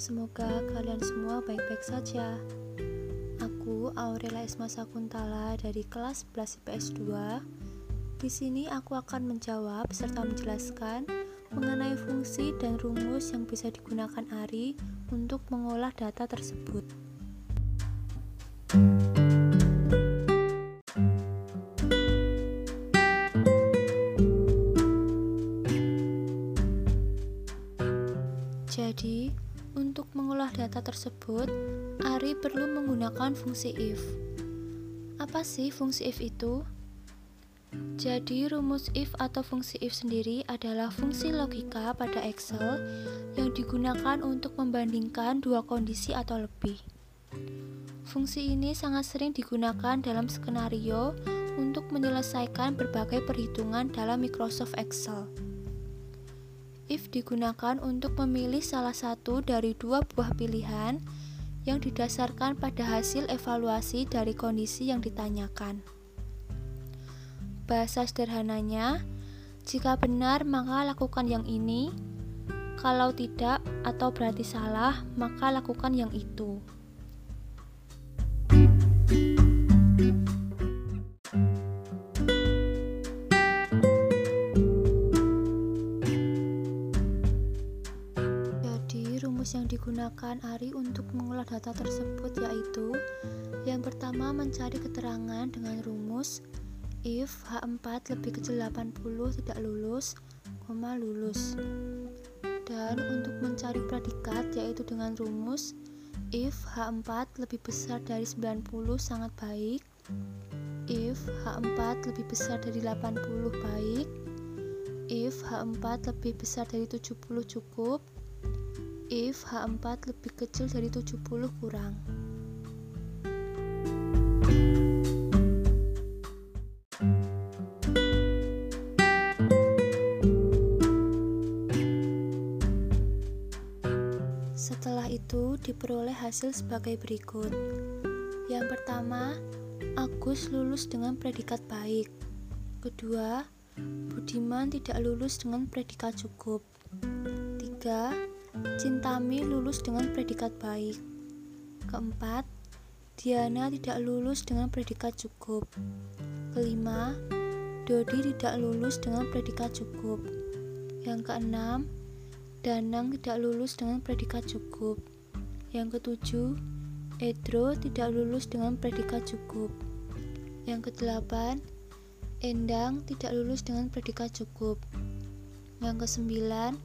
Semoga kalian semua baik-baik saja. Aku Aurela Isma Sakuntala dari kelas 11 IPS 2. Di sini aku akan menjawab serta menjelaskan mengenai fungsi dan rumus yang bisa digunakan Ari untuk mengolah data tersebut. Jadi, untuk mengolah data tersebut, Ari perlu menggunakan fungsi if. Apa sih fungsi if itu? Jadi, rumus if atau fungsi if sendiri adalah fungsi logika pada Excel yang digunakan untuk membandingkan dua kondisi atau lebih. Fungsi ini sangat sering digunakan dalam skenario untuk menyelesaikan berbagai perhitungan dalam Microsoft Excel if digunakan untuk memilih salah satu dari dua buah pilihan yang didasarkan pada hasil evaluasi dari kondisi yang ditanyakan. Bahasa sederhananya, jika benar maka lakukan yang ini, kalau tidak atau berarti salah maka lakukan yang itu. Rumus yang digunakan Ari untuk mengolah data tersebut yaitu yang pertama mencari keterangan dengan rumus if H4 lebih kecil 80 tidak lulus, koma lulus. Dan untuk mencari predikat yaitu dengan rumus if H4 lebih besar dari 90 sangat baik, if H4 lebih besar dari 80 baik, if H4 lebih besar dari 70 cukup, if H4 lebih kecil dari 70 kurang. Setelah itu diperoleh hasil sebagai berikut. Yang pertama, Agus lulus dengan predikat baik. Kedua, Budiman tidak lulus dengan predikat cukup. Tiga, Cintami lulus dengan predikat baik. Keempat, Diana tidak lulus dengan predikat cukup. Kelima, Dodi tidak lulus dengan predikat cukup. Yang keenam, Danang tidak lulus dengan predikat cukup. Yang ketujuh, Edro tidak lulus dengan predikat cukup. Yang kedelapan, Endang tidak lulus dengan predikat cukup. Yang kesembilan,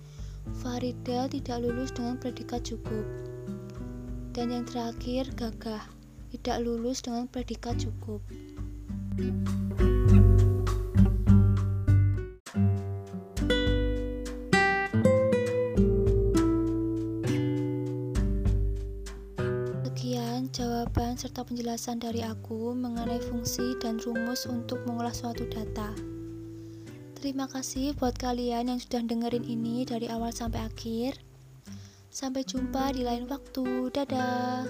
Farida tidak lulus dengan predikat cukup. Dan yang terakhir, Gagah tidak lulus dengan predikat cukup. Sekian jawaban serta penjelasan dari aku mengenai fungsi dan rumus untuk mengolah suatu data. Terima kasih buat kalian yang sudah dengerin ini dari awal sampai akhir. Sampai jumpa di lain waktu. Dadah.